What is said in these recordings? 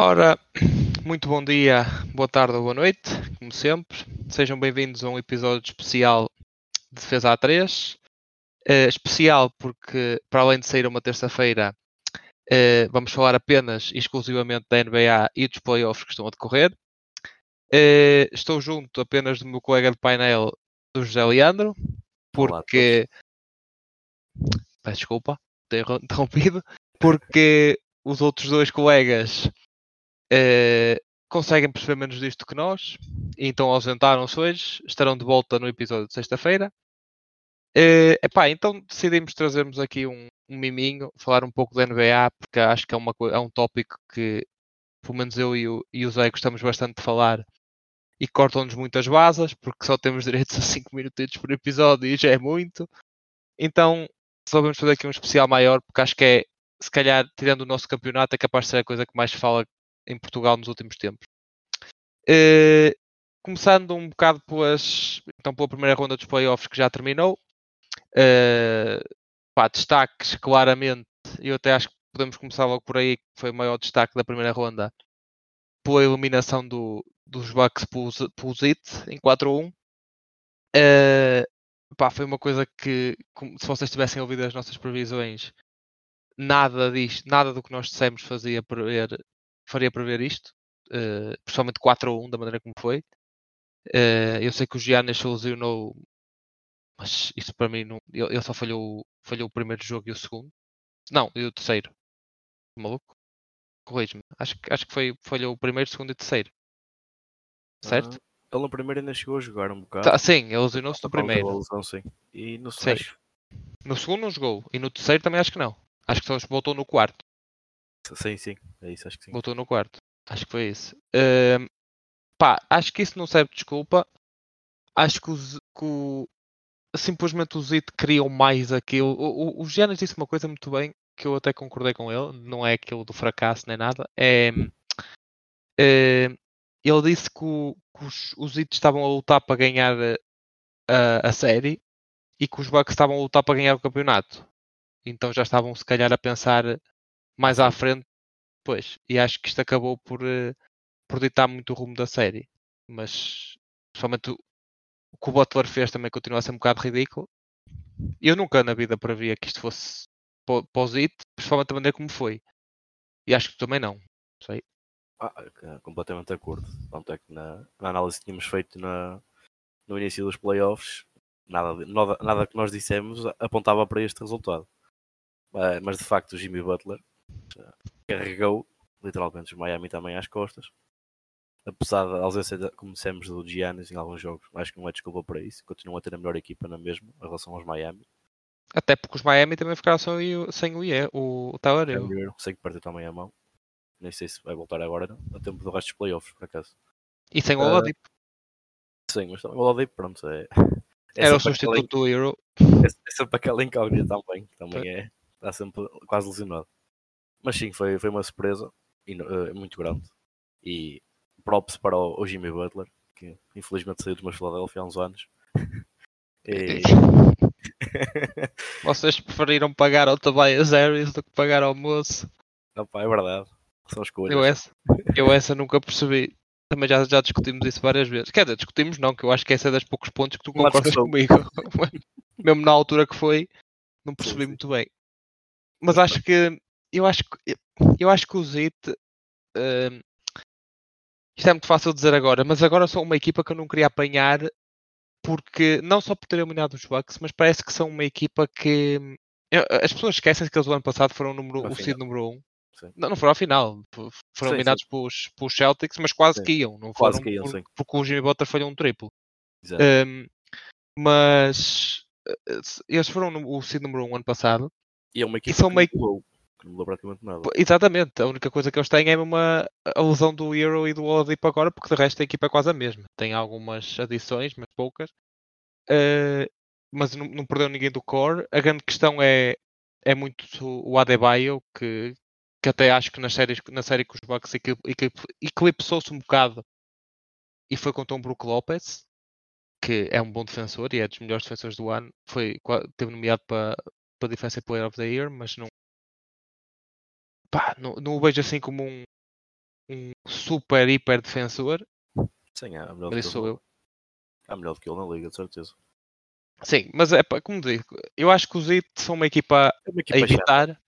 Ora, muito bom dia, boa tarde ou boa noite, como sempre. Sejam bem-vindos a um episódio especial de Defesa A3. Uh, especial porque, para além de sair uma terça-feira, uh, vamos falar apenas e exclusivamente da NBA e dos playoffs que estão a decorrer. Uh, estou junto apenas do meu colega de painel, do José Leandro, porque. Peço desculpa, ter interrompido. Porque os outros dois colegas uh, conseguem perceber menos disto que nós, e então ausentaram-se hoje, estarão de volta no episódio de sexta-feira. Uh, epá, então decidimos trazermos aqui um, um, miminho, falar um pouco da NBA, porque acho que é, uma, é um tópico que, pelo menos eu e o, e o Zé gostamos bastante de falar, e cortam-nos muitas basas, porque só temos direitos a 5 minutos por episódio e já é muito. Então resolvemos fazer aqui um especial maior, porque acho que é, se calhar, tirando o nosso campeonato, é capaz de ser a coisa que mais fala em Portugal nos últimos tempos. Uh, começando um bocado pelas, então, pela primeira ronda dos playoffs que já terminou. Uh, pá, destaques, claramente, eu até acho que podemos começar logo por aí, que foi o maior destaque da primeira ronda, pela eliminação do, dos Bucks pelos It em 4-1. Uh, eh, pá, foi uma coisa que, se vocês tivessem ouvido as nossas previsões, nada disto, nada do que nós dissemos fazia prever, faria prever isto, uh, principalmente 4 1 da maneira como foi. Uh, eu sei que o Giannis solucionou, mas isso para mim não. Ele só falhou, falhou o primeiro jogo e o segundo. Não, e o terceiro. Maluco? Corrige-me. Acho, acho que foi, falhou o primeiro, segundo e terceiro. Certo? Uh, ele no primeiro ainda chegou a jogar um bocado. Tá, sim, ele lesionou-se no primeiro. Lesão, sim. E no segundo. No segundo não jogou. E no terceiro também acho que não. Acho que só voltou no quarto. Sim, sim, é isso, acho que sim. Voltou no quarto. Acho que foi isso. Pá, acho que isso não serve de desculpa. Acho que, os, que o, simplesmente os IT criam mais aquilo. O, o, o Giannis disse uma coisa muito bem que eu até concordei com ele. Não é aquilo do fracasso nem nada. É, é ele disse que, o, que os, os IT estavam a lutar para ganhar a, a série e que os Bucks estavam a lutar para ganhar o campeonato. Então já estavam se calhar a pensar mais à frente, pois, e acho que isto acabou por, uh, por ditar muito o rumo da série. Mas, principalmente, o, que o Butler fez também continua a ser um bocado ridículo. Eu nunca na vida previa que isto fosse posito, principalmente da maneira como foi. E acho que também não. Sei. Ah, completamente de acordo. Tanto é que na, na, análise que tínhamos feito na, no início dos playoffs, nada, nada, nada que nós dissemos apontava para este resultado. Ah, mas de facto, o Jimmy Butler carregou literalmente os Miami também às costas. Apesar da ausência, como dissemos, do Giannis em alguns jogos, acho que não é desculpa para isso. Continuam a ter a melhor equipa na mesma em relação aos Miami. Até porque os Miami também ficaram sem o, sem o, IE, o Tyler Eu sei que perdeu também a mão. Nem sei se vai voltar agora, não. A tempo do resto dos playoffs, por acaso. E sem o uh, Oladipo. Sim, mas também o Oladipo, pronto, é... é Era o substituto aquela... do Euro. É, é sempre aquela incógnita também, também é... Está sempre quase lesionado. Mas sim, foi, foi uma surpresa uh, muito grande. E props para o, o, Jimmy Butler, que infelizmente saiu de uma Filadélfia há uns anos. e... Vocês preferiram pagar ao Tobias Harris do que pagar ao moço? Opa, é verdade. São escolhas. Eu essa, eu essa nunca percebi. Também já, já discutimos isso várias vezes. Quer dizer, discutimos não, que eu acho que essa é das poucos pontos que tu concordas comigo. Mesmo na altura que foi, não percebi sim, sim. muito bem. Mas acho que eu acho que eu acho que o Zit uh, isto é muito fácil de dizer agora, mas agora são uma equipa que eu não queria apanhar porque não só por ter eliminado os Bucks, mas parece que são uma equipa que as pessoas esquecem que eles o ano passado foram o, número, o seed número 1. Um. Não, não foram ao final, foram eliminados pelos, pelos Celtics, mas quase sim. que iam, não quase que iam, por, porque o Jimmy Butler falhou um triplo. Um, mas eh, eles foram o seed número 1 um ano passado e é uma equipa que, meio... que não mudou praticamente nada. Exatamente, a única coisa que eles têm é uma alusão do Euro e do Oladipo agora, porque de resto a equipa é quase a mesma. Tem algumas adições, mas poucas. Uh, mas não, não, perdeu ninguém do core. A grande questão é, é muito o Adebayo, que, que até acho que nas séries, na série com os Bucks eclipsou-se um bocado e foi contra um Brook Lopez, que é um bom defensor e é dos melhores defensores do ano. Foi, teve nomeado para para Defensive Player of the Year, mas não, pá, não, não o vejo assim como um, um super, hiper defensor. Sim, é melhor, Mas do que sou ele, eu. é melhor do que ele na liga, de certeza. Sim, mas é como digo, eu acho que os IT são uma equipa É uma a equipa chata. evitar.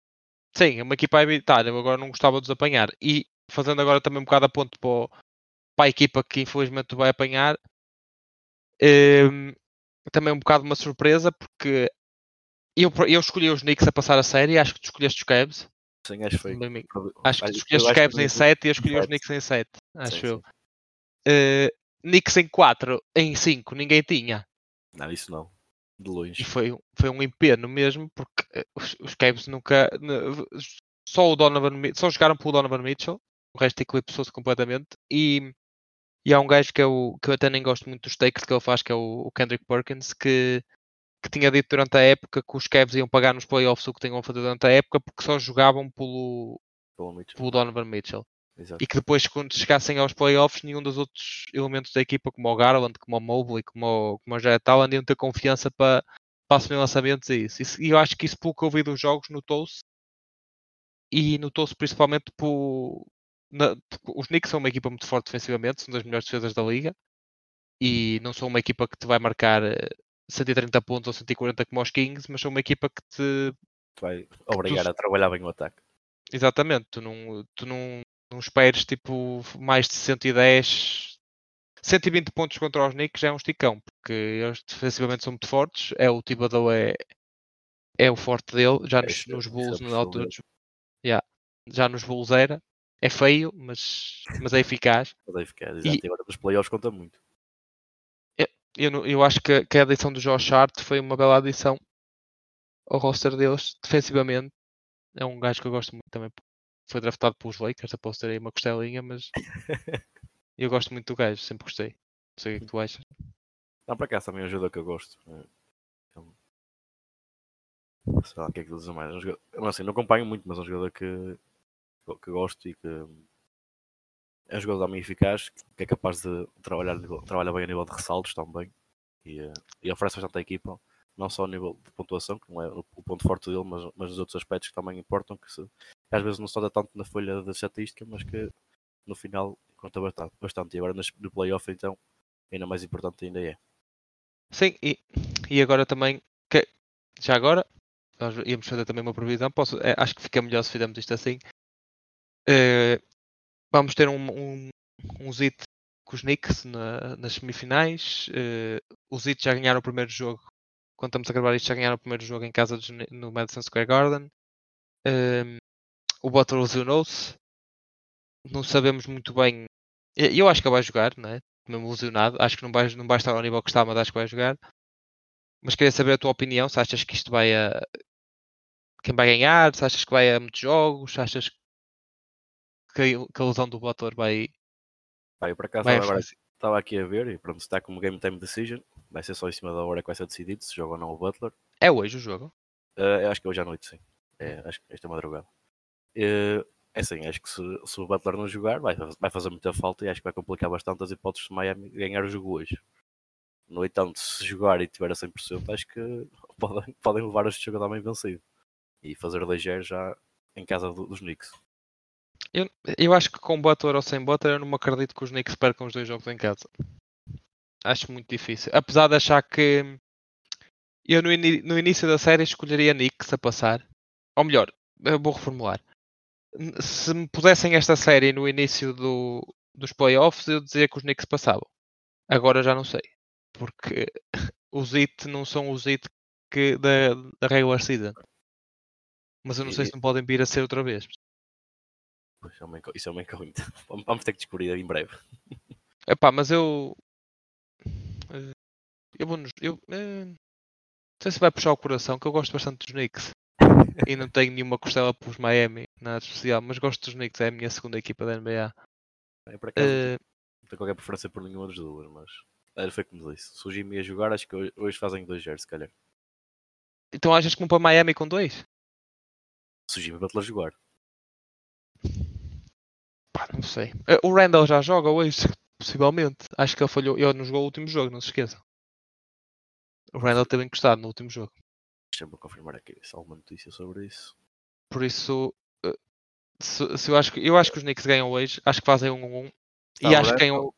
Sim, é uma equipa a evitar. Eu agora não gostava de os apanhar. E fazendo agora também um bocado a ponto para, o- para a equipa que infelizmente vai apanhar, hum, também um bocado uma surpresa porque eu, eu escolhi os Knicks a passar a série. Acho que tu escolheste os Cavs. Sim, acho amigo. Prob- Acho que eu tu escolheste os Cavs que em eu- 7 e eu escolhi os. Knicks em 7. Acho Sim, eu. sim. Uh, Knicks em 4, em 5, ninguém tinha. Não, isso não. De E longe. foi, um- foi um empeno mesmo, porque eh, os, os Cavs nunca. Só o Donovan só jogaram pelo Donovan Mitchell, o resto eclipsou-se completamente. E, e há um gajo que, é o, que eu até nem gosto muito dos takes que ele faz, que é o, o Kendrick Perkins, que, que tinha dito durante a época que os Cavs iam pagar nos playoffs o que tinham a fazer durante a época porque só jogavam pelo, Pelo Mitchell. pelo Donovan Mitchell. Exato. E que depois, quando chegassem aos playoffs, nenhum dos outros elementos da equipa, como o Garland, como o Mobley, como o, como o Jared Allen, iam ter confiança para, para assumir lançamentos e isso. Isso- E eu acho que isso, pelo que eu vi dos jogos, notou-se. E notou-se principalmente por. na- os Knicks são uma equipa muito forte defensivamente, são das melhores defesas da liga. E não são uma equipa que te vai marcar eh, 130 pontos ou 140 como os Kings, mas são uma equipa que te Tu vai obrigar a trabalhar bem o ataque. Exatamente, tu não, tu não, não esperes tipo mais de 110, 120 pontos contra os Knicks já é um esticão, porque eles defensivamente são muito fortes, é o Thibodeau é, é o forte dele, já É, nos, é- nos é Bulls na altura, dos- yeah, já nos Bulls era, é feio, mas, mas é eficaz. Mas aí fica, exato. E agora nos playoffs conta muito. Eu, eu acho que, que a adição do Josh Hart foi uma bela adição ao roster deles, defensivamente. É um gajo que eu gosto muito também. Foi draftado pelos Lakers, posso ter aí uma costelinha, mas eu gosto muito do gajo, sempre gostei. Não sei o que é que tu achas. Não, para cá também é um jogador que eu gosto. É, então, sei lá o que é que dizer mais. É não, assim, não acompanho muito, mas é um jogador que, que gosto e que é um jogador também eficaz, que é capaz de trabalhar, trabalha bem a nível de ressaltos também e, eh, e oferece bastante à equipa, não só a nível de pontuação, que não é o ponto forte dele, mas, mas os outros aspectos que também importam, que, se, que às vezes não se nota tanto na folha da estatística, mas que no final conta bastante. E agora no playoff, então, ainda mais importante ainda é. Sim, e, e agora também, que, já agora, nós íamos fazer também uma previsão, posso, é, acho que fica melhor se fizermos isto assim. Eh, vamos ter um, um, um zit com os Knicks na- nas semifinais. Eh, os Zit já ganharam o primeiro jogo. Quando estamos a gravar isto, já ganharam o primeiro jogo em casa dos no Madison Square Garden. Eh, o Butler lesionou-se. Não sabemos muito bem. Eu acho que ele vai jogar, não é? Mesmo lesionado. Acho que não vai, não vai estar ao nível que está, mas acho que vai jogar. Mas queria saber a tua opinião. Se achas que isto vai a. Quem vai ganhar? Se achas que vai a muitos jogos? Se achas que a, que a lesão do Butler vai. Pá, eu por acaso vai estava agora estava aqui a ver e pronto, está como game time decision. Vai ser só em cima da hora que vai ser decidido se joga ou não o Butler. É hoje o jogo. Eu acho que é hoje à noite, sim. É, acho que esta madrugada. Eh, é assim, acho que se, se o Butler não jogar, vai, vai fazer muita falta e acho que vai complicar bastante as hipóteses de Miami ganhar o jogo hoje. No entanto, se jogar e tiver a 100%, acho que podem, podem levar este jogo também vencido e fazer 2-0 já em casa do- dos Knicks. Eu, eu acho que com Butler ou sem Butler, eu não me acredito que os Knicks percam os dois jogos em casa. Acho muito difícil. Apesar de achar que eu no, ini- no início da série escolheria Knicks a passar. Ou melhor, vou reformular. Se me pusessem esta série no início do, dos playoffs, eu dizia que os Knicks passavam. Agora já não sei. Porque os IT não são os IT que, da, da regular season. Mas eu não sei E- se não podem vir a ser outra vez. Pois, é uma isso é uma incógnita. Vamos ter que descobrir em breve. Epá, mas eu. eh, Eu vou nos. Eu, eh, não sei se vai puxar o coração, que eu gosto bastante dos Knicks. E não tenho nenhuma costela pelos Miami, nada especial, mas gosto dos Knicks, é a minha segunda equipa da NBA. Eu, por acaso, Eh, não tenho qualquer preferência por nenhuma das duas, mas era foi como disse. Se o Jimmy ia jogar, acho que hoje, fazem 2-0, se calhar. então achas que vão para Miami com dois? Se o Jimmy Butler jogar. Pá, não sei. Eh, O Randall já joga hoje, possivelmente. Acho que ele falhou. Ele não jogou o último jogo, não se esqueçam. O Randall esteve encostado no último jogo. Deixa-me confirmar aqui se há alguma notícia sobre isso. Por isso, eh, Se, se eu, acho que, eu acho que os Knicks ganham hoje, acho que fazem um 1 Tá e o acho que ganham.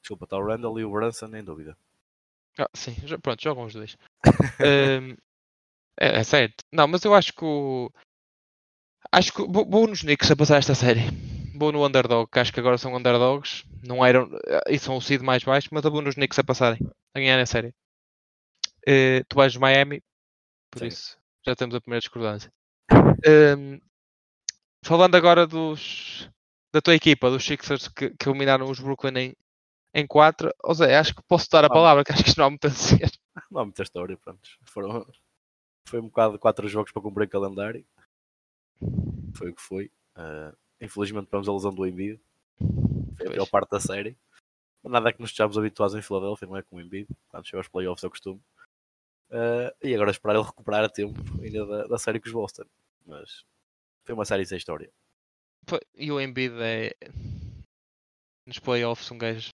Desculpa, está o Randall e o Brunson, em dúvida. Ah, sim, já- pronto, jogam os dois. Ahm, é, é certo. Não, mas eu acho que o. Acho que vou, vou nos Knicks a passar esta série. Vou no underdog, que acho que agora são underdogs. Não eram. E são o seed mais baixo, mas eu vou nos Knicks a passarem. A ganhar a série. Eh, tu vais no Miami, por Sim. isso já temos a primeira discordância. Ahm, falando agora dos da tua equipa, dos Sixers que, que eliminaram os Brooklyn em, em 4. Ou seja, acho que posso dar a palavra, que acho que isto não há muito a dizer. Não há muita história, pronto. Foram... Foi um bocado de quatro jogos para cumprir o calendário. Foi o que foi. Ah, infelizmente tivemos a lesão do Embiid. Foi a pior parte da série. Mas nada que nos estejamos habituados em Filadélfia, não é com o Embiid. Quando chega aos playoffs é o costume. Ah, e agora esperar ele recuperar a tempo ainda da, da série com os Boston. Mas foi uma série sem história. E o Embiid é nos playoffs um gajo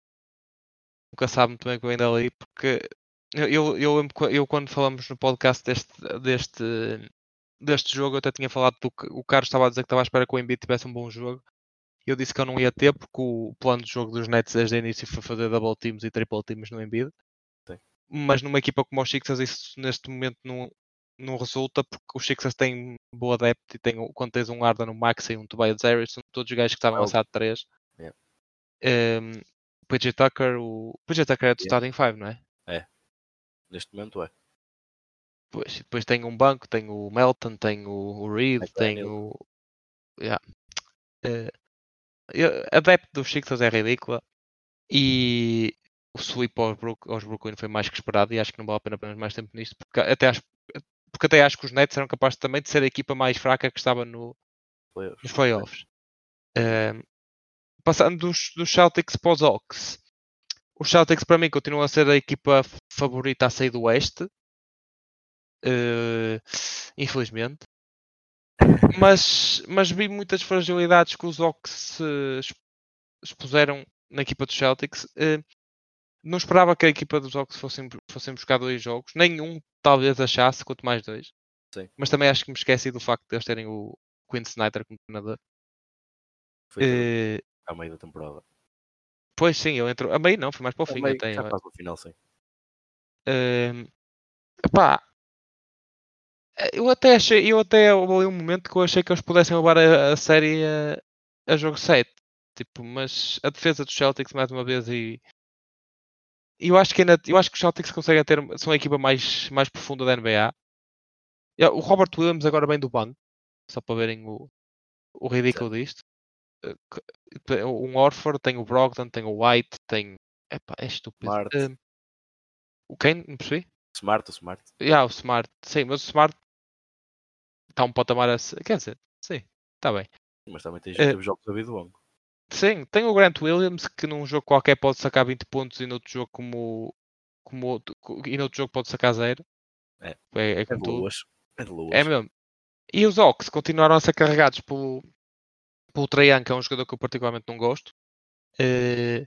nunca sabe muito bem o que vem dali porque eu, eu, eu, eu quando falamos no podcast deste, deste, deste jogo eu até tinha falado do que o Carlos estava a dizer que estava à espera que o Embiid tivesse um bom jogo eu disse que eu não ia ter porque o plano de jogo dos Nets desde o início foi fazer double teams e triple teams no Embiid Sim. mas numa equipa como os Sixers isso neste momento não, não resulta porque os Sixers têm boa depth e têm, quando tens um Arda no Max e um Tobias Harris são todos os gajos que estavam a Oh. lançar de 3 Yeah. um, PJ Tucker o PJ Tucker é do Yeah. starting 5 não é? Neste momento é. Pois, e depois tem um banco, tem o Melton, tem o, o Reed, tem McDaniel. o. Yeah. Eh, eu- a dos Sixers é ridícula e o sweep aos, Brook, aos Brooklyn foi mais que esperado e acho que não vale a pena perder mais tempo nisto porque até acho, porque até acho que os Nets eram capazes também de ser a equipa mais fraca que estava no, Playoffs. nos playoffs. Ehm, passando dos, dos Celtics para os Hawks. Os Celtics para mim continuam a ser a equipa favorita a sair do Oeste. Eh, infelizmente. Mas, mas vi muitas fragilidades que os Hawks se exp- expuseram na equipa dos Celtics. Eh, não esperava que a equipa dos Hawks fossem, fossem buscar dois jogos. Nenhum talvez achasse, quanto mais dois. Sim. Mas também acho que me esqueci do facto de eles terem o Quinn Snyder como treinador. Foi Eh, ao meio da temporada. Pois sim, eu entro. A meio não, foi mais para o fim meio, até. já quase no final, sim. Ehm, pá, eu até achei, eu até houve um momento que eu achei que eles pudessem levar a, a série a, a jogo 7. Tipo, mas a defesa dos Celtics mais uma vez e eu acho que ainda, eu acho que os Celtics conseguem ter são a equipa mais, mais profunda da NBA. O Robert Williams agora vem do banco, só para verem o, o ridículo disto. Eh, Um Orford, tem o Brogdon, tem o White, tem. Epá, é estúpido. Smart. Ehm, o quem? Não percebi? Smart, o Smart. Yeah, o Smart, sim, mas o Smart está um patamar a Quer dizer, sim, está bem. Mas também tem Eh, teve jogos a vida banco. Sim, tem o Grant Williams que num jogo qualquer pode sacar 20 pontos e noutro jogo como. como outro- e noutro jogo pode sacar zero. É. é, é É de luas. É de luas. É mesmo. E os Hawks continuaram a ser carregados pelo, pelo Young, que é um jogador que eu particularmente não gosto. Eh,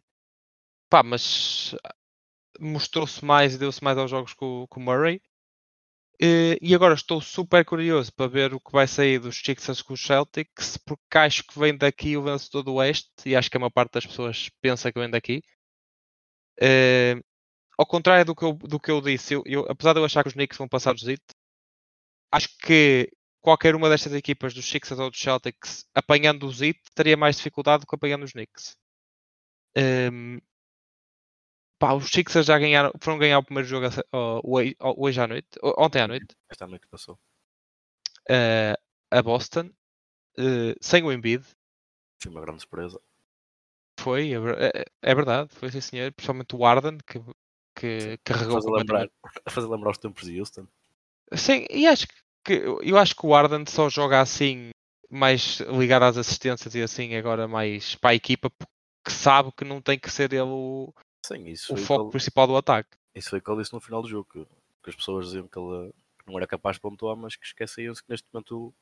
pá, mas mostrou-se mais e deu-se mais aos jogos com, com o Murray. Eh, e agora estou super curioso para ver o que vai sair dos Sixers com os Celtics, porque acho que vem daqui o vencedor do Oeste e acho que a maior parte das pessoas pensa que vem daqui. Eh, ao contrário do que eu, do que eu disse, eu, eu- apesar de eu achar que os Knicks vão passar dos Heat, acho que qualquer uma destas equipas dos Sixers ou dos Celtics apanhando os Heat teria mais dificuldade do que apanhando os Knicks. Ehm, pá, os Sixers já ganharam, foram ganhar o primeiro jogo hoje, hoje à noite, ontem à noite, Esta noite passou. eh, a Boston, eh, sem o Embiid. Foi uma grande surpresa. Foi, é, é- é verdade, foi sim senhor, principalmente o Arden que, que carregou Fazer lembrar, fazer lembrar os tempos de Houston. Sim, e acho que eu acho que o Arden só joga assim mais ligado às assistências e assim agora mais para a equipa porque sabe que não tem que ser ele o, Sim, isso o foco o ele, principal do ataque. isso foi o que ele disse no final do jogo. Que, que as pessoas diziam que ele que não era capaz de pontuar, mas que esqueciam-se que neste momento o,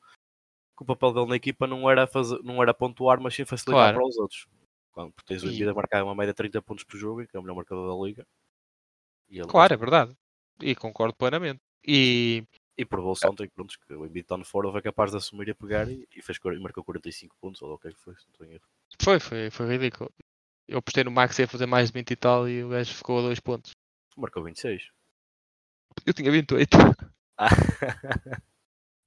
que o papel dele na equipa não era, fazer, não era pontuar, mas sim facilitar Claro. para os outros. Quando tens o Embiid a marcar uma média de 30 pontos por jogo, que é o melhor marcador da liga. Claro, é verdade. E concordo plenamente. E E provou-se ontem pronto, que o Embiid on fora foi capaz de assumir e pegar e, e, fez, e marcou 45 pontos, ou o que é que foi, se não estou em erro. Foi, foi, foi ridículo. Eu postei no Max ia fazer mais de 20 e tal e o gajo ficou a 2 pontos. Marcou 26. Eu tinha 28. Ah,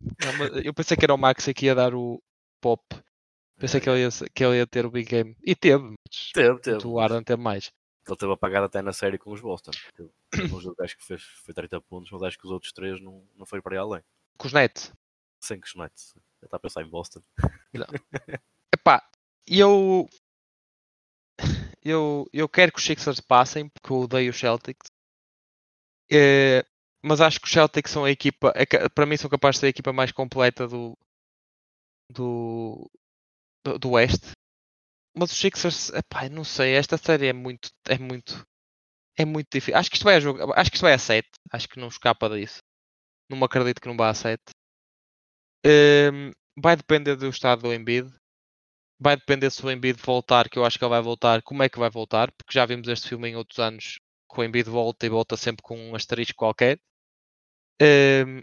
Não, eu pensei que era o Max que ia dar o pop. Pensei que ele, ia, que ele ia ter o big game. E teve, mas teve, teve. o Arden teve mais. Ele teve apagado até na série com os Boston. Um jogo acho que fez, foi 30 pontos, mas acho que os outros três não, não foi para aí além. Com os Nets. Sem que os Nets. Já está a pensar em Boston. Epá, e eu. Eu, eu quero que os Sixers passem porque eu odeio os Celtics. Eh, mas acho que os Celtics são a equipa. é Para mim, são capazes de ser a equipa mais completa do. Do. Do, Oeste. Mas os Sixers, epá, não sei. Esta série é muito. É muito. É muito difícil. Acho que isto vai a jogo. Acho que isto vai a 7. Acho que não escapa disso. Não me acredito que não vá a 7. Ehm, vai depender do estado do Embiid vai depender se o Embiid voltar, que eu acho que ele vai voltar, como é que vai voltar, porque já vimos este filme em outros anos, que o Embiid volta e volta sempre com um asterisco qualquer. Ehm,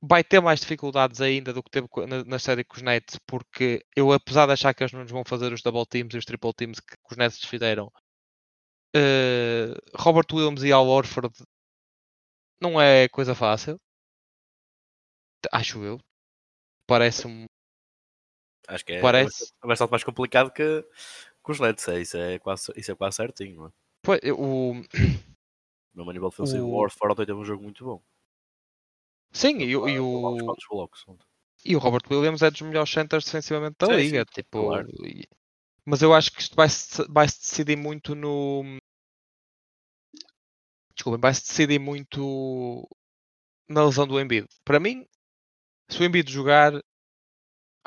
vai ter mais dificuldades ainda do que teve na, na série com os Nets, porque eu, apesar de achar que eles não nos vão fazer os double teams e os triple teams que, os Nets fizeram, eh, Robert Williams e Al Horford não é coisa fácil. Acho eu. Parece-me Acho que é Parece- é bastante mais complicado que, que os Nets. É, isso, é quase, isso é quase certinho. Não é? Pois, o, No nível defensivo, O- o Horford ontem teve um jogo muito bom. sim, e, o- e o. E o Robert Williams é dos melhores centers defensivamente da Sim, sim, liga. tipo, claro. Mas eu acho que isto vai se, vai -se decidir muito no. Desculpem, vai se decidir muito na lesão do Embiid. Para mim, se o Embiid jogar,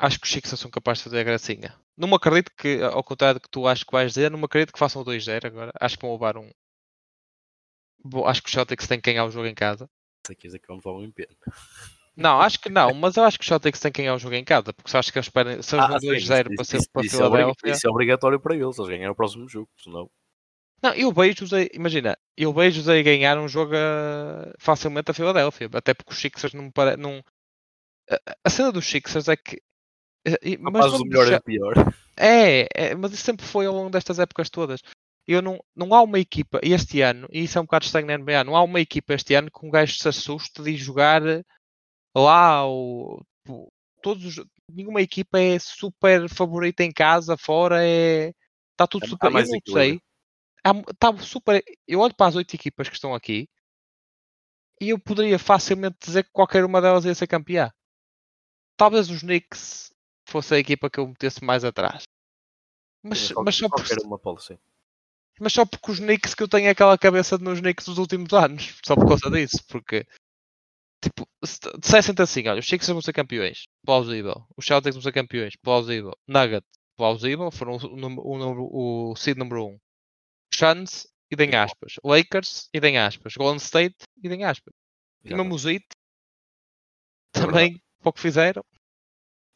acho que os Sixers são capazes de fazer a gracinha. Não me acredito que, ao contrário do que tu achas que vais dizer, não me acredito que façam o 2-0 agora. Acho que vão levar um. Bom, acho que os Celtics têm que ganhar o jogo em casa. Sei que vamos levar um empenho. Não, acho que não, mas eu acho que os Celtics têm que ganhar o jogo em casa, porque se acho que eles esperem, se eles vão 2-0 para, ser- para é Filadélfia. isso é obrigatório para eles. Eles ganharam o próximo jogo. Senão, Não, eu vejo-os a, imagina, eu vejo-os a ganhar um jogo a- facilmente a Filadélfia, até porque os Sixers não me parece. Não... A, a cena dos Sixers é que. E- não mas o melhor o pior. é, é, mas isso sempre foi ao longo destas épocas todas. Eu não, não há uma equipa este ano, e isso é um bocado estranho na NBA, não há uma equipa este ano que um gajo se assuste de jogar lá ou tipo, todos os- nenhuma equipa é super favorita em casa, fora é está tudo há super. Eu não sei. Há mu- Tá super. Eu olho para as oito equipas que estão aqui e eu poderia facilmente dizer que qualquer uma delas ia ser campeã. Talvez os Knicks fosse a equipa que eu metesse mais atrás. Mas, mas, só por, uma mas só porque os Knicks que eu tenho aquela cabeça nos Knicks dos últimos anos. Só por causa disso. Porque, tipo, dissessem-te assim: olha, os Sixers vão ser campeões. Plausível. Os Celtics vão ser campeões. Plausível. Nugget. Plausível. Foram o, número- o, número- o seed número 1. Um. Suns, e deem aspas. Lakers, e aspas. Golden State, e deem aspas. E mesmo os Heat, também, para o que fizeram,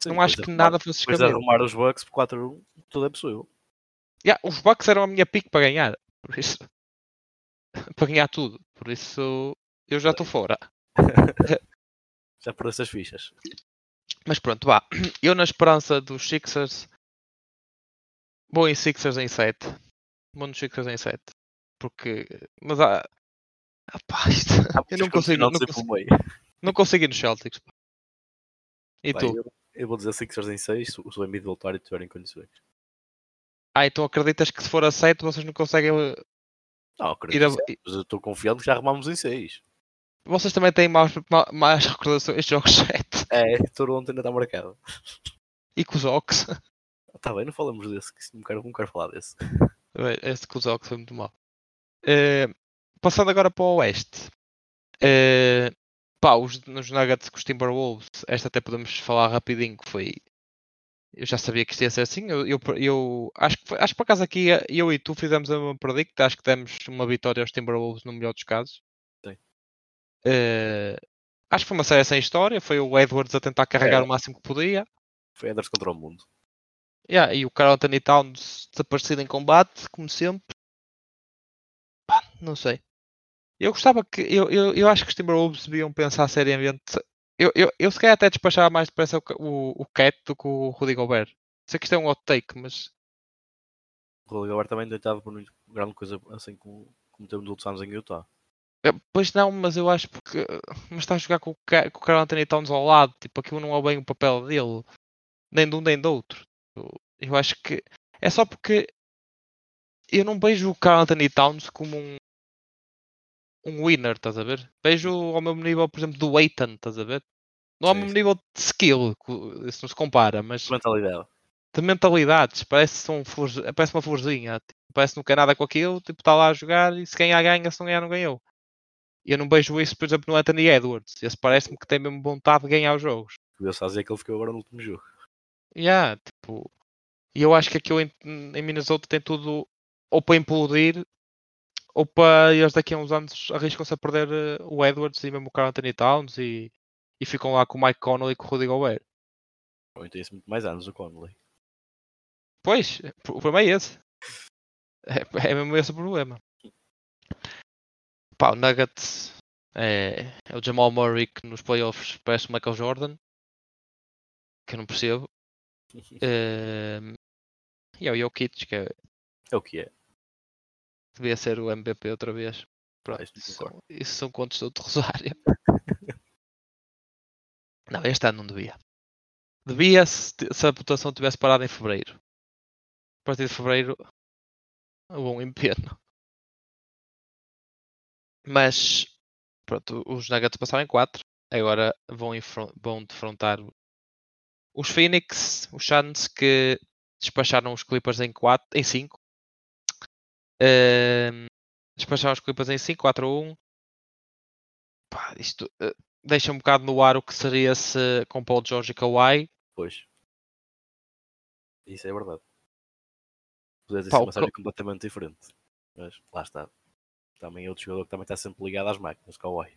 Sim, não depois acho que nada fosse Depois de escrever. arrumar os Bucks por 4-1, tudo é possível. Yeah, os Bucks eram a minha pique para ganhar. Por isso. para ganhar tudo. Por isso eu já estou fora. Já perdeste as fichas. Mas pronto, vá. Eu na esperança dos Sixers. Vou em Sixers em 7. Vou nos Sixers em 7. Porque. Mas há. Ah, pá, isto- Eu não consigo, Não consigo, não consigo ir nos Celtics. pá. E Bem, tu? eu, eu vou dizer Sixers em 6 se o Embiid voltar e tiverem condições. Ah, então acreditas que se for a 7 vocês não conseguem. uh, Não, acredito a- que sim, mas eu estou confiante que já arrumamos em 6. Vocês também têm mais, ma- mais recordações de jogos 7. É, Toronto ainda está marcado. E com os Ox. Está bem, não falamos desse, que não quero, não quero falar desse. Esse com os Ox foi muito mal. Eh, passando agora para o Oeste. Eh, pá, os, nos Nuggets com os Timberwolves, esta até podemos falar rapidinho, que foi. Eu já sabia que isto ia ser assim. Eu, eu, eu acho, que acho que por acaso aqui eu e tu fizemos a mesma predict. Acho que demos uma vitória aos Timberwolves no melhor dos casos. Sim. Eh, acho que foi uma série sem história. Foi o Edwards a tentar carregar É. o máximo que podia. Foi Anders contra o mundo. Yeah, e o Carl Anthony Towns desaparecido em combate, como sempre. Pá, não sei. Eu gostava que. Eu, eu, eu acho que os Timberwolves deviam pensar seriamente. Eu, eu, eu se calhar até despachava mais depressa o, o, o Cat do que o Rudy Gobert. Sei que isto é um hot take, mas. O Rudy Gobert também deitado por muito grande coisa assim como, como temos outros anos em Utah. Pois não, mas eu acho porque. Mas está a jogar com o, com o Carl Anthony Towns ao lado. Tipo, aquilo não é bem o papel dele. Nem de um nem do outro. Eu, eu acho que. É só porque. Eu não vejo o Carl Anthony Towns como um. Um winner, estás a ver? Vejo ao mesmo nível, por exemplo, do Aiton, estás a ver? Não ao mesmo nível de skill, isso não se compara, mas Mentalidade. de mentalidades. Parece, um parece uma florzinha. Tipo, parece que não quer nada com aquilo, tipo, está lá a jogar e se ganhar, ganha, se não ganhar, não ganhou. E eu não vejo isso, por exemplo, no Anthony Edwards. Esse parece-me que tem mesmo vontade de ganhar os jogos. Eu só dizer que ele ficou agora no último jogo. Yeah, tipo, e eu acho que aquilo em, em Minnesota tem tudo ou para implodir ou para eles daqui a uns anos arriscam-se a perder eh, o Edwards e mesmo o Carl Anthony Towns e, e ficam lá com o Mike Conley e com o Rudy Gobert. Ou então isso muito mais anos o Conley. Pois, o problema é esse. É, é mesmo esse o problema. Pá, o Nuggets é, é o Jamal Murray que nos playoffs parece o Michael Jordan. Que eu não percebo. Ehm, e é o Jokic que é- É o que é. Devia ser o MVP outra vez. Pronto, isso isso, são, contos de outro rosário. não, este ano não devia. Devia se, se a votação tivesse parado em fevereiro. A partir de fevereiro, bom empenho. Mas, pronto, os Nuggets passaram em 4. Agora vão, vão defrontar os Phoenix, os Suns que despacharam os Clippers em 4, em 5. despacharam os Clippers em 5, 4 a 1. Pá, isto eh, deixa um bocado no ar o que seria se com Paul George e Kawhi. Pois. Isso é verdade. Podia ter Pá, sido o uma série completamente diferente. Mas lá está. Também é outro jogador que também está sempre ligado às máquinas, Kawhi.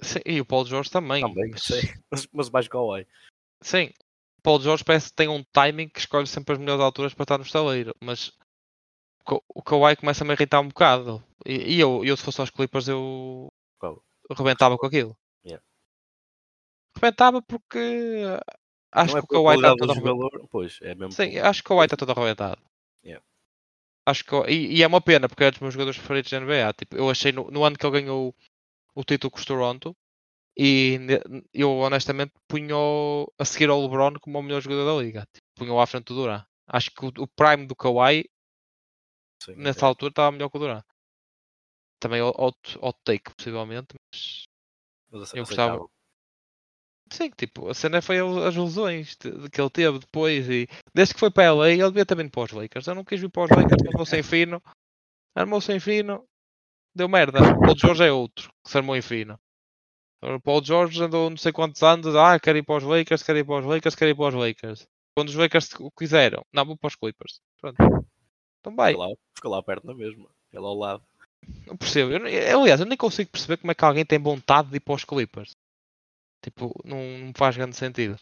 Sim, e o Paul George também. Também, mas- sei. Mas, mas mais Kawhi. Sim, Paul George parece que tem um timing que escolhe sempre as melhores alturas para estar no estaleiro, mas o Ka- o Kawhi começa a me irritar um bocado. E, e eu, eu, se fosse aos Clippers, eu Qual? rebentava com aquilo. Yeah. Rebentava porque acho é que o Kawhi está todo do arrebentado. jogador. Pois, é mesmo. Sim, acho que o Kawhi está todo arrebentado. Yeah. Acho que, e, e é uma pena porque é um dos meus jogadores preferidos da NBA. Tipo, eu achei no, no ano que ele ganhou o título com os Toronto e eu honestamente punho a seguir ao LeBron como o melhor jogador da liga. Tipo, punho à frente do Duran. Acho que o, o prime do Kawhi sim, nessa é. altura estava melhor que o Duran. Também out, out take possivelmente, mas Mas eu gostava- aceitável. sim, tipo, a cena foi as lesões que ele teve depois e desde que foi para LA ele devia também para os Lakers. Eu não quis vir para os Lakers, armou sem fino, armou sem fino, deu merda. O George é outro que se armou em fino. O Paul George andou não sei quantos anos, ah, quero ir para os Lakers, quero ir para os Lakers, quero ir para os Lakers. Quando os Lakers o quiseram, não, vou para os Clippers. Pronto. Então vai, Fica lá, fica lá perto na mesma. Ele ao lado. não percebo. Eu, não- aliás, eu nem consigo perceber como é que alguém tem vontade de ir para os Clippers. Tipo, não, não faz grande sentido.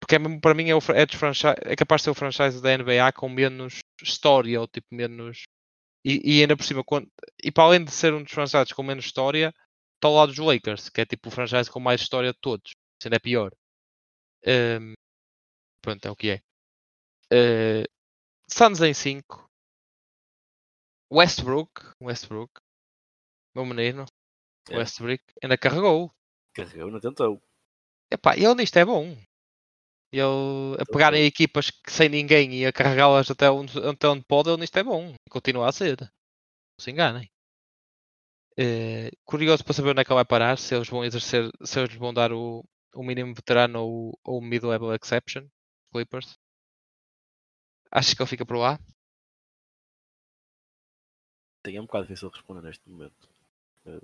Porque é mesmo, para mim é, o, é, é capaz de ser o franchise da NBA com menos história, ou tipo menos. E, e ainda por cima, quando, e para além de ser um dos franchises com menos história, está ao lado dos Lakers, que é tipo o franchise com mais história de todos. Isso ainda é pior. Ehm, pronto, é o que é. Eh, Suns em 5. Westbrook, Westbrook, meu menino, É. Westbrook, ainda carregou. Carregou, não tentou. Epá, ele nisto é bom. Ele a Então pegarem foi. equipas que sem ninguém e a carregá-las até onde, até onde pode, ele nisto é bom. Continua a ser. Não se enganem. Eh, curioso para saber onde é que ele vai parar, se eles vão exercer, se eles vão dar o, o mínimo veterano ou, ou o mid-level exception, Clippers. Acho que ele fica por lá. É um bocado difícil de responder neste momento. Eh,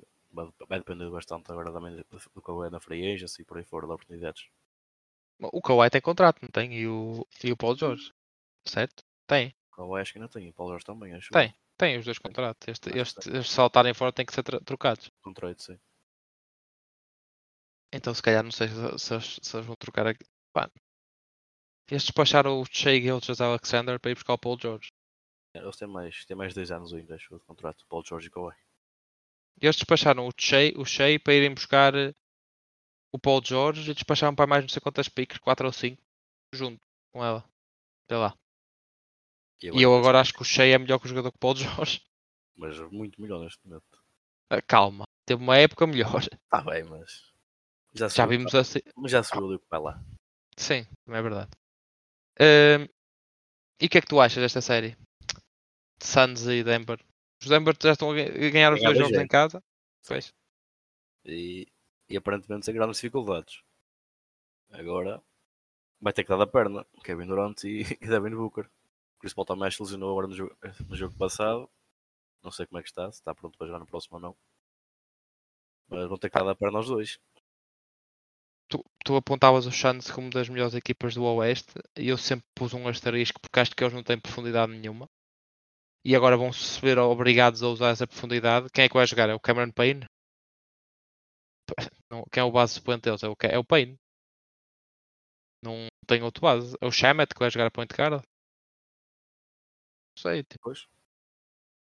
Vai, depender bastante agora também do, é na free agency e por aí fora de oportunidades. O Kawhi tem contrato, não tem? E o, e o Paul George, certo? Tem, Kawhi acho que ainda tem, e Paulo Jorge também, acho. tem. Tem os dois contratos. Este, este, estes saltarem fora têm que ser trocados. Trade, sim. Então se calhar não sei se, se, eles- se vão trocar aqui. Pá. Eles despacharam o Shea Gilgis Alexander para ir buscar o Paul George. Eles têm mais, têm mais dois anos ainda, acho, de contrato. Paul George e Kawhi. Eles despacharam o Shea, o Shea para irem buscar eh, o Paul George e despacharam para mais não sei quantas piques, 4 ou 5, junto com ela. Sei lá. E eu agora acho que o Shea é melhor que o jogador que o Paul George. Mas muito melhor neste momento. Ah, Calma, teve uma época melhor. Está bem, mas. Já, Já vimos assim. Mas já subiu ali para lá. Sim, é verdade. Ahm, e o que é que tu achas desta série? Suns e Denver. Os Denver já estão a ga- a ganhar os dois jogos em casa. Pois. E, e aparentemente sem grandes dificuldades. Agora vai ter que dar da perna. Kevin Durant e, e Devin Booker. Chris Paul também se lesionou agora no jogo, no jogo passado. Não sei como é que está, se está pronto para jogar no próximo ou não. Mas vão ter que dar da perna aos dois. Tu, tu apontavas os Suns como das melhores equipas do Oeste e eu sempre pus um asterisco porque acho que eles não têm profundidade nenhuma. E agora vão se ver obrigados a usar essa profundidade. Quem é que vai jogar? É o Cameron Payne? Não, quem é o base suplente deles? É o, é o Payne. Não tem outro base. É o Shamet que vai jogar a point guard? Não sei. tipo, Pois.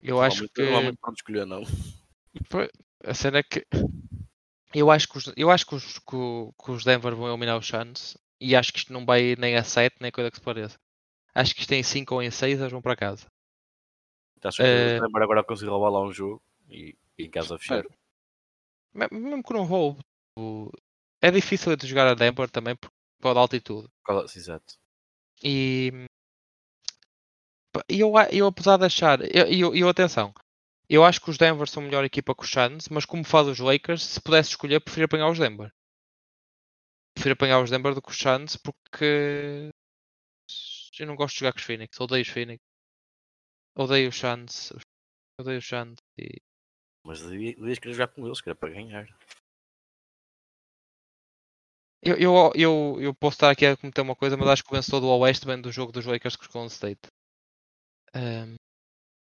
eu Não acho muito- que Não há muito para escolher, não. a cena é que eu acho que os, eu acho que os, que, que os Denver vão eliminar os Suns e acho que isto não vai nem a 7 nem coisa que se pareça. Acho que isto em 5 ou em 6 eles vão para casa. Acho que Eh, Denver agora conseguir roubar lá um jogo e, e em casa fechar. Me- Mesmo que não roube, tipo, é difícil de jogar a Denver também por pela altitude. Qual- sim, Exato. E eu, a- eu apesar de achar, e eu, eu, eu, atenção, eu acho que os Denver são melhor equipa que os Suns, mas como faz os Lakers, se pudesse escolher, prefiro apanhar os Denver. Prefiro apanhar os Denver do que os Suns porque eu não gosto de jogar com os Phoenix, odeio os Phoenix. Odeio os Suns. Odeio os Suns. E... Mas devia- devias querer jogar com eles, que era para ganhar. Eu, eu, eu, eu posso estar aqui a cometer uma coisa, mas acho que o vencedor do Oeste vem do jogo dos Lakers com os Golden State. Ahm,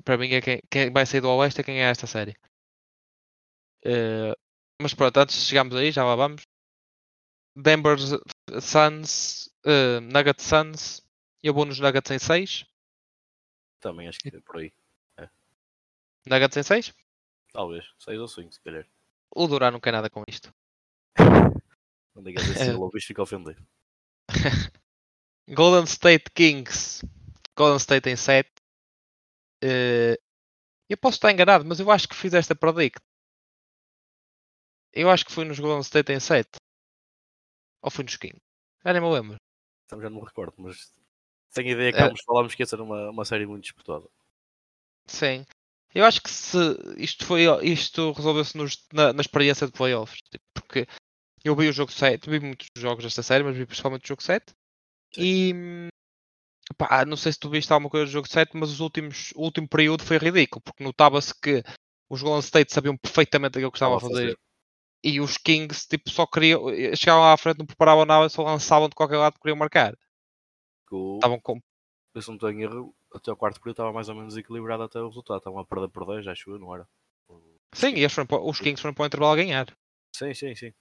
para mim, é quem, quem vai sair do Oeste é quem é esta série. Eh, mas pronto, antes de chegarmos aí, já lá vamos. Denver Suns, eh, Nuggets Suns. Eu vou nos Nuggets em 6. Também acho que é por aí. Nuggets em 6. Talvez. 6 ou 5, se calhar. O Duran não quer nada com isto. Não digas assim, o bicho fica ofendido. Golden State Kings. Golden State em 7. Eh, eu posso estar enganado, mas eu acho que fiz esta predict. Eu acho que fui nos Golden State em 7. Ou fui nos Kings. Já nem me lembro. Então já não me recordo, mas tenho a ideia que Eh. vamos falarmos que ia ser uma, uma série muito disputada. Sim. Eu acho que se isto foi isto resolveu-se na, na experiência de playoffs. tipo, Porque eu vi o jogo 7, vi muitos jogos desta série, mas vi principalmente o jogo 7. E pá, não sei se tu viste alguma coisa do jogo 7, mas os últimos, o último período foi ridículo, porque notava-se que os Golden State sabiam perfeitamente aquilo que estavam a fazer. E os Kings tipo, só queriam. Chegavam lá à frente, não preparavam nada, só lançavam de qualquer lado que queriam marcar. Estavam com. eu se não em erro, até o quarto período estava mais ou menos equilibrado até o resultado. Estavam a perder por 10, acho eu, não era? Sim, e para- os Kings foram para o intervalo a ganhar. Sim, sim, sim.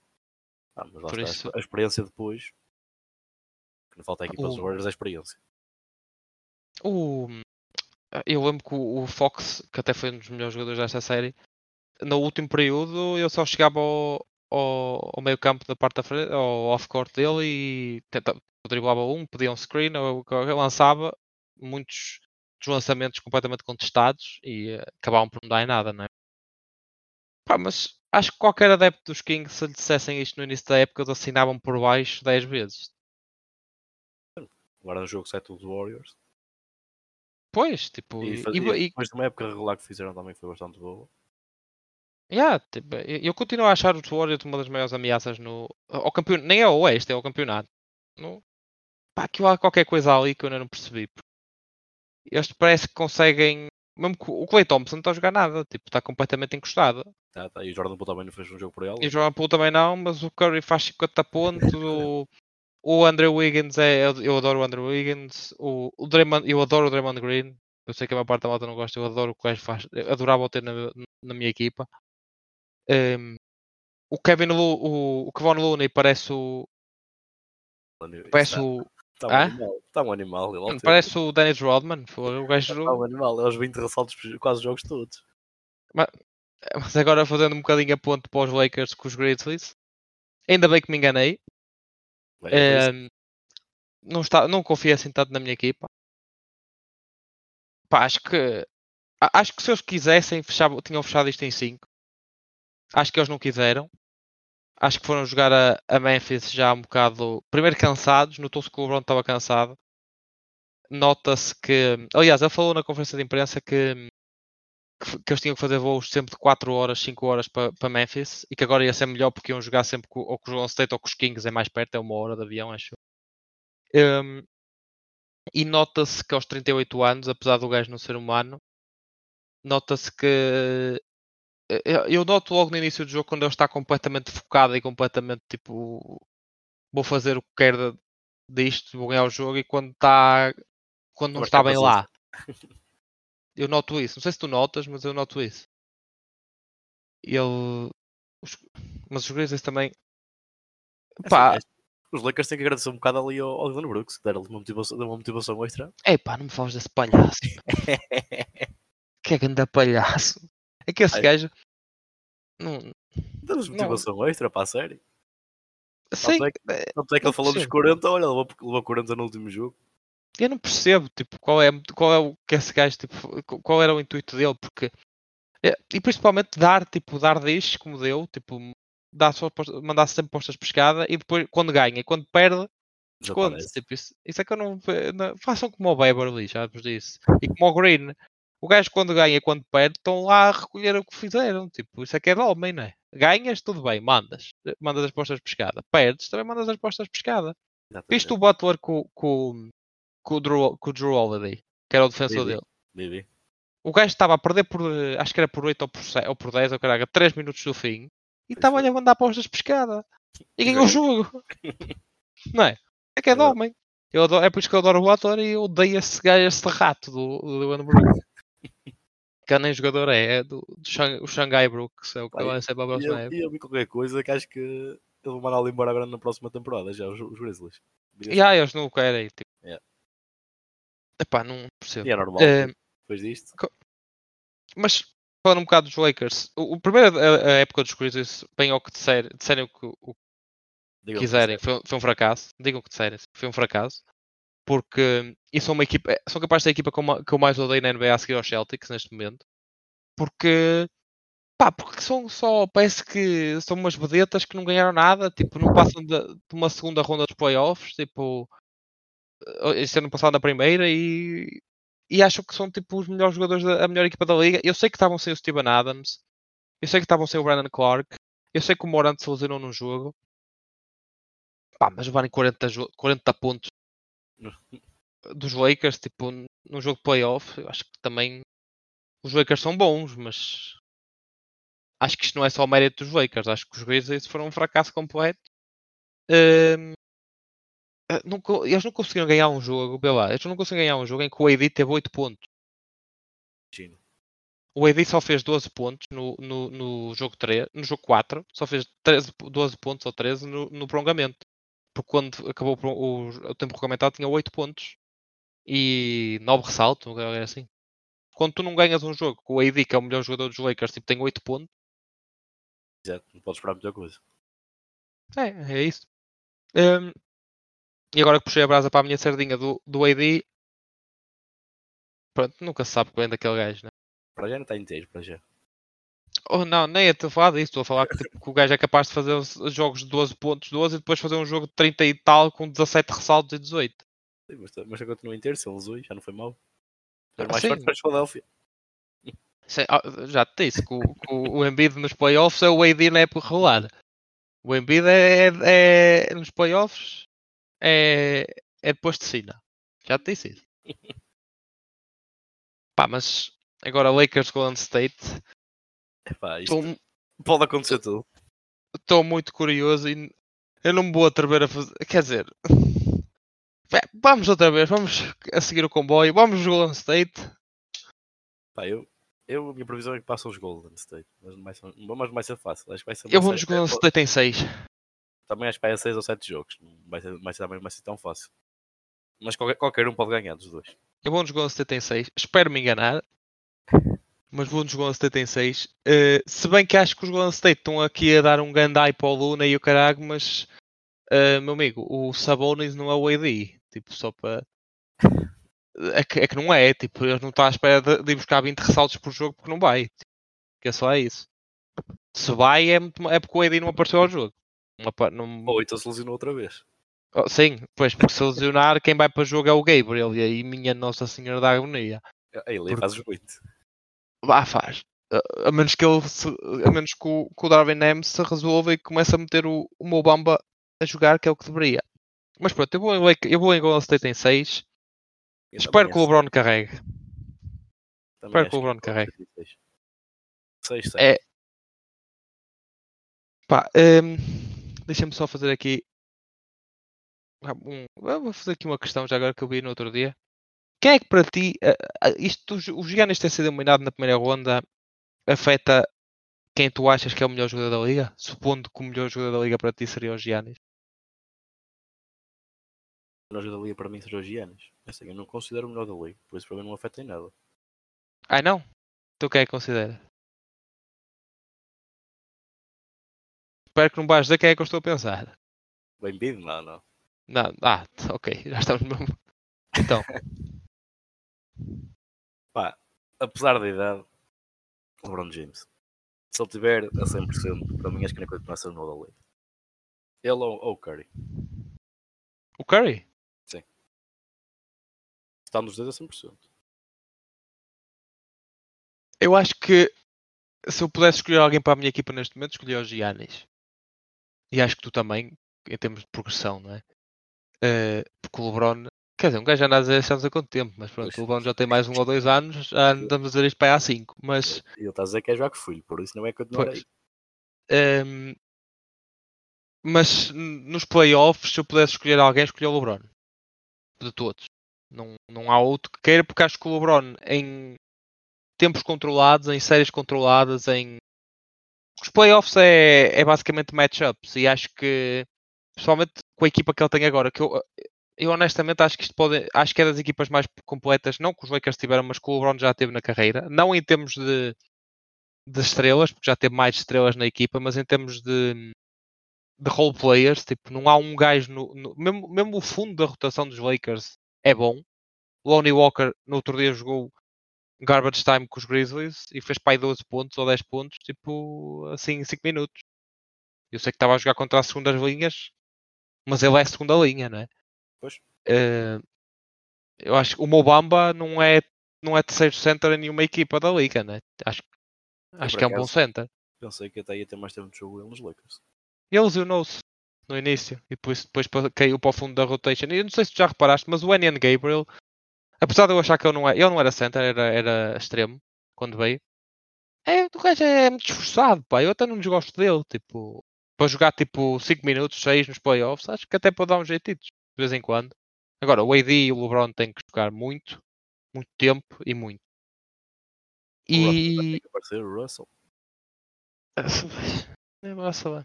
Ah, mas lá Por está, isso- a experiência depois. Que não falta aqui para os Warriors é a experiência. O... Eu lembro que o Fox, que até foi um dos melhores jogadores desta série, no último período ele só chegava ao, ao, ao meio campo da parte da frente, ao off-court dele e tentava, driblava um, pedia um screen, ou qualquer- lançava muitos dos lançamentos completamente contestados e eh, acabavam por não dar em nada, não é? Pá, mas acho que qualquer adepto dos Kings, se lhe dissessem isto no início da época, eles assinavam por baixo 10 vezes. Agora no jogo 7 dos Warriors. Pois, tipo, E, e, fa- e- e depois de uma época regular que fizeram também foi bastante boa. Yeah, tipo, eu eu continuo a achar os Warriors uma das maiores ameaças no, ao campeonato. Nem é ao Oeste, é ao campeonato. No, pá, que há qualquer coisa ali que eu ainda não percebi. Eles parece que conseguem. Mesmo que o Clay Thompson não está a jogar nada, tipo, está completamente encostado. Tá, tá. E o Jordan Poole também não fez um jogo por ele. E o Jordan Poole também não, mas o Curry faz 50 pontos. o, o Andrew Wiggins é. Eu, eu adoro o Andrew Wiggins. O, o Draymond, eu adoro o Draymond Green. Eu sei que a maior parte da malta não gosta, eu adoro o que o faz. Eu adorava o ter na, na minha equipa. Um, o Kevin Lu, o, o Kevon Looney parece o. Parece o. Está um Hã? animal. Está um animal. Ele Parece o Dennis Rodman. Foi o gajo. Está um animal. É aos 20 ressaltos quase os jogos todos. Mas agora fazendo um bocadinho a ponte para os Lakers com os Grizzlies. Ainda bem que me enganei. Bem, é. Ehm, não, está, não confio assim tanto na minha equipa. Pá, acho que acho que se eles quisessem fechava, tinham fechado isto em 5. Acho que eles não quiseram. Acho que foram jogar a, a Memphis já um bocado. Primeiro cansados, notou-se que o LeBron estava cansado. Nota-se que. Aliás, ele falou na conferência de imprensa que, que, que eles tinham que fazer voos sempre de 4 horas, 5 horas para, Memphis e que agora ia ser melhor porque iam jogar sempre com, ou com os Golden State ou com os Kings, é mais perto, é uma hora de avião, acho. Um, e nota-se que aos 38 anos, apesar do gajo não ser humano, nota-se que eu, eu noto logo no início do jogo quando ele está completamente focado e completamente tipo vou fazer o que quero de- disto, vou ganhar o jogo e quando está quando não está bem lá. Eu noto isso. Não sei se tu notas, mas eu noto isso. Ele os- mas os Grizzlies também Assim, pá, é- Os Lakers têm que agradecer um bocado ali ao, ao Dylan Brooks, que deram uma motivação, uma motivação extra. epá, não me falas desse palhaço. que é grande palhaço. É que esse Ai. gajo não Deu-nos Não. motivação extra para a série. sei, Tanto é que- eh, Tanto é que Não ele falou dos percebo. 40, olha, levou, levou 40 no último jogo. eu não percebo tipo, qual, é, qual é o que esse gajo tipo, qual era o intuito dele, porque é, e principalmente dar, tipo, dar discos como deu, tipo, dar só, mandar sempre postas de pescada e depois quando ganha e quando perde, esconde tipo, isso, isso é que eu não, ve- não- façam como o Beverly, já vos disse, e como o Green. O gajo quando ganha quando perde estão lá a recolher o que fizeram. Tipo, isso é que é de homem, não é? Ganhas, tudo bem, mandas. Mandas as postas de pescada. Perdes, também mandas as postas de pescada. Exatamente. Viste o Butler com, com, com, o Drew, com o Drew Holiday, que era o defensor vi. dele. Bibi. O gajo estava a perder por, acho que era por 8 ou por, 7, ou por 10, ou caraca, 3 minutos do fim. E estava-lhe a mandar postas de pescada. E ganhou o jogo. Não é? É que é de Verdade. homem. Eu adoro- é por isso que eu adoro o Butler e odeio esse gajo, esse rato do, do Dylan Brooks. Que nem jogador é, é do, do Shang- o Shanghai Brooks, é o que eu é sempre a próxima eu, época. e eu vi qualquer coisa que acho que ele vai mandar ali embora agora na próxima temporada, já, os, os Grizzlies. E ah, eles não o querem. Tipo. Yeah. Epá, não percebo. E é normal, Eh, depois disto. mas falando um bocado dos Lakers, o, o primeiro a, a época dos Grizzlies, bem ao que disser, disserem o que, o quiserem. foi, foi um fracasso. Digam o que disserem, foi um fracasso. Porque e são uma equipa, eh, são capazes de ser a equipa que eu, mais odeio na NBA a seguir aos Celtics neste momento. Porque pá, porque são só, parece que são umas vedetas que não ganharam nada, tipo, não passam de, de uma segunda ronda dos playoffs, tipo, eh, este ano passado na primeira e, e acho que são tipo os melhores jogadores, da, a melhor equipa da liga. Eu sei que estavam sem o Steven Adams, eu sei que estavam sem o Brandon Clark, eu sei que o Morant se lesionou num jogo, pá, mas levarem 40, jo- 40 pontos dos Lakers, tipo, num jogo de playoff, eu acho que também os Lakers são bons, mas acho que isto não é só o mérito dos Lakers, acho que os Grizzlies foram um fracasso completo. Ehm, eh, não eles não conseguiram ganhar um jogo, vê lá, eles não conseguiram ganhar um jogo em que o AD teve 8 pontos. Chino. O AD só fez 12 pontos no, no, no jogo 3, no jogo 4, só fez 13, po- 12 pontos ou 13 no, no prolongamento. Porque quando acabou o, o, tempo regulamentado tinha 8 pontos e 9 ressaltos, ou algo assim. Quando tu não ganhas um jogo com o AD, que é o melhor jogador dos Lakers, tipo, tem 8 pontos, Exato, não podes esperar muita coisa. é, é isso. Ehm, e agora que puxei a brasa para a minha sardinha do, do AD, pronto, nunca se sabe bem daquele gajo, né? Para já não está inteiro, para já. Oh, não, nem estou a falar disso, estou a falar que, tipo, que o gajo é capaz de fazer os os jogos de 12 pontos, 12 e depois fazer um jogo de 30 e tal com 17 ressaltos e 18. Sim, Mas, mas continua inteiro, se ele lesou, já não foi mal. Era Ah, mais sim. forte para a Philadelphia. Sei- ah, já te disse que o, que o- Embiid nos playoffs é o AD na época regular. O Embiid é, é- é- nos playoffs é, é depois de Sina. Já te disse isso. Pá, mas agora Lakers Golden State. Epá, isto pode acontecer tudo. estou muito curioso e eu não me vou atrever a fazer. Quer dizer, vamos outra vez, vamos a seguir o comboio, vamos Golden State. Pá, eu, eu, a minha previsão é que passam os Golden State. Mas não vai ser, mas vai ser fácil. Acho que vai ser Eu vou nos Golden State em 6. Também acho que vai a 6 ou 7 jogos. Não vai ser, vai ser, vai ser tão fácil. Mas qualquer, qualquer um pode ganhar dos dois. Eu vou nos Golden State em 6. Espero me enganar. Mas vou nos Golden State em 6. Uh, se bem que acho que os Golden State estão aqui a dar um gandai para o Luna e o carago, mas uh, meu amigo, o Sabonis não é o AD. Tipo, só para. É que, é que não é, tipo, eles não estão à espera de, de ir buscar 20 ressaltos por jogo porque não vai. Tipo, que é só isso. Se vai é, muito, é porque o AD não apareceu ao jogo. Uma, não... Ou então se lesionou outra vez. Oh, sim, pois, porque se lesionar, quem vai para o jogo é o Gabriel. E aí, minha Nossa Senhora da Agonia. Ele porque... faz os 8. Vá, faz. A, menos que ele se, a menos que o, que o Darwin M se resolva e comece a meter o, o Mobamba a jogar, que é o que deveria. Mas pronto, eu vou, eu vou em Golden State em 6. Espero que o LeBron carregue. Também Espero que o LeBron carregue. 6, 6. É. Pá, um, deixa-me só fazer aqui. Um, vou fazer aqui uma questão já agora que eu vi no outro dia. Quem é que para ti, uh, isto, o Giannis ter sido eliminado na primeira ronda afeta quem tu achas que é o melhor jogador da liga? Supondo que o melhor jogador da liga para ti seria o Giannis. O melhor jogador da liga para mim seria o Giannis. É assim, eu não considero o melhor da liga, por isso para mim não afeta em nada. Ah não? Tu quem é que considera? Espero que não vais dizer quem é que eu estou a pensar. Bem-vindo, não, não. Não, ah, ok, já estamos no mesmo. Então. Pá, apesar da idade, LeBron James. Se ele tiver a 100%, para mim acho que nem continua a ser o da liga. Ele ou, ou o Curry? O Curry? Sim. Está nos dois a 100%. Eu acho que se eu pudesse escolher alguém para a minha equipa neste momento, escolhi o Giannis. E acho que tu também, em termos de progressão, não é? Uh, porque o LeBron Quer dizer, um gajo anda a dizer anos há quanto tempo, mas pronto, o LeBron já tem mais um ou dois anos, já andamos a dizer isto para aí há cinco, mas... Ele está a dizer que é jogar com filho, por isso não é continuar pois. aí. Um, mas nos playoffs, se eu pudesse escolher alguém, escolher o LeBron. De todos. Não, não há outro que queira, porque acho que o LeBron, em tempos controlados, em séries controladas, em. Os playoffs é, é basicamente matchups e acho que, principalmente com a equipa que ele tem agora, que eu, eu honestamente acho que isto pode, acho que é das equipas mais completas, não que os Lakers tiveram, mas que o LeBron já teve na carreira, não em termos de, de estrelas, porque já teve mais estrelas na equipa, mas em termos de, de role players, tipo, não há um gajo no, no mesmo, mesmo o fundo da rotação dos Lakers é bom. Lonnie Walker no outro dia jogou garbage time com os Grizzlies e fez pai 12 pontos ou 10 pontos, tipo, assim, em 5 minutos. Eu sei que estava a jogar contra as segundas linhas, mas ele é a segunda linha, não é? Pois. Uh, eu acho que o Mobamba não é, não é terceiro center em nenhuma equipa da liga, né? Acho, acho que é um bom center. Pensei que até ia ter mais tempo de jogo ele nos Lakers. Ele lesionou-se no início e depois, depois caiu para o fundo da rotation. E eu não sei se tu já reparaste, mas o N.N. Gabriel, apesar de eu achar que ele não, é, ele não era center, era, era extremo quando veio. É, o gajo é muito esforçado, pá. Eu até não desgosto dele, tipo, para jogar tipo 5 minutos, 6 nos playoffs, acho que até pode dar um jeitito de vez em quando. Agora, o AD e o LeBron têm que jogar muito, muito tempo e muito. E. Tem o Russell. Russell.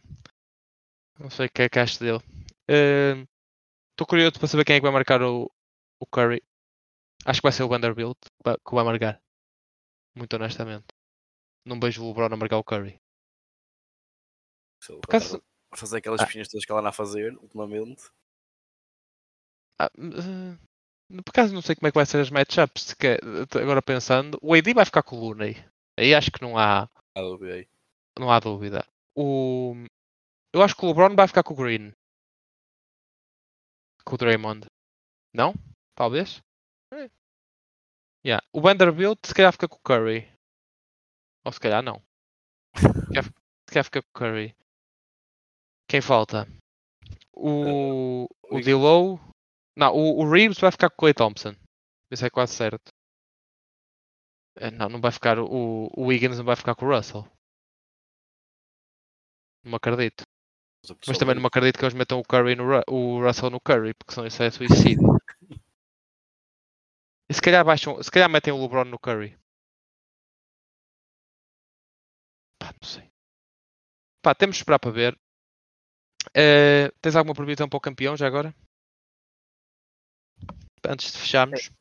Não sei o que é que acho dele. Estou uh, curioso para saber quem é que vai marcar o, o Curry. Acho que vai ser o Vanderbilt que vai marcar. Muito honestamente. Não vejo o LeBron a marcar o Curry. Por. Fazer aquelas ah. todas que ela anda a fazer ultimamente. Ah, uh, por acaso não sei como é que vai ser as matchups. Que, agora pensando, o AD vai ficar com o Looney. Aí acho que não há. Não há dúvida. O, eu acho que o LeBron vai ficar com o Green. Com o Draymond. Não? Talvez? É. Yeah. O Vanderbilt se calhar fica com o Curry. Ou se calhar não. Se calhar fica com o Curry. Quem falta? O, o Dilow não, o, o Reeves vai ficar com o Clay Thompson. Isso é quase certo. É, não, não vai ficar. O, o Wiggins não vai ficar com o Russell. Não acredito. Mas também não acredito que eles metam o, Curry no, o Russell no Curry, porque senão isso é suicídio. e se calhar, baixam, se calhar metem o LeBron no Curry. Pá, não sei. Pá, temos de esperar para ver. Uh, tens alguma previsão para o campeão já agora? Antes de fecharmos?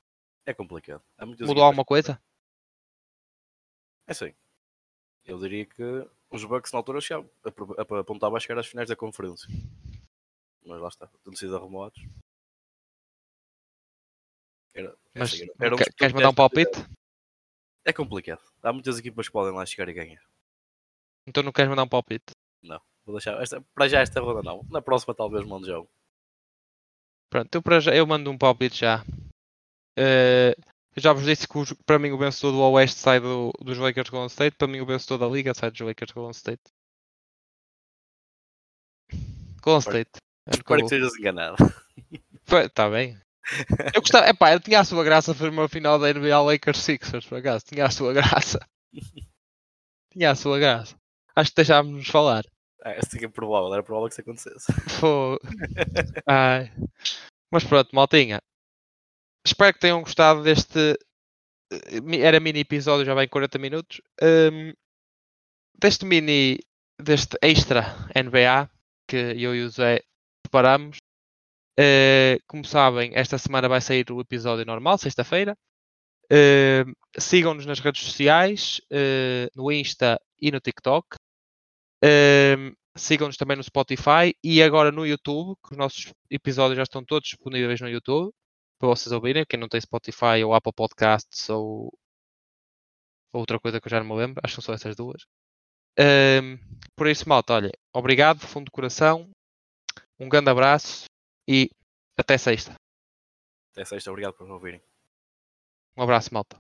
É, é complicado. Mudou alguma coisa? É assim. Eu diria que os Bucks na altura chegavam, apontavam a chegar às finais da conferência. Mas lá está, tendo sido arrumados. Era, Mas era, era um queres mandar um palpite? É complicado. Há muitas equipas que podem lá chegar e ganhar. Então não queres mandar um palpite? Não. Vou deixar. Esta, para já esta ronda não. Na próxima talvez mande jogo. Pronto, eu, para já, eu mando um palpite já. Uh, já vos disse que o, para mim o vencedor do Oeste sai do, dos Lakers Golden State. Para mim o vencedor da Liga sai dos Lakers Golden State. Golden State. Espero que sejas enganado. Está bem. Eu gostava, epá, tinha a sua graça fazer uma final da NBA Lakers Sixers, por acaso. Tinha a sua graça. tinha a sua graça. Acho que deixávamos falar. É, isso é provável, era provável que isso acontecesse. Mas pronto, maltinha. Espero que tenham gostado deste. Eh, era mini episódio, já vai em 40 minutos. Um, deste mini. Deste extra NBA que eu e o Zé preparamos. Uh, como sabem, esta semana vai sair o episódio normal, sexta-feira. Uh, Sigam-nos nas redes sociais, uh, no Insta e no TikTok. Sigam-nos também no Spotify e agora no YouTube, que os nossos episódios já estão todos disponíveis no YouTube para vocês ouvirem. Quem não tem Spotify ou Apple Podcasts ou outra coisa que eu já não me lembro, acho que são essas duas. por isso, malta, olha, obrigado, fundo de coração, um grande abraço e até sexta. Até sexta, obrigado por me ouvirem. Um abraço, malta.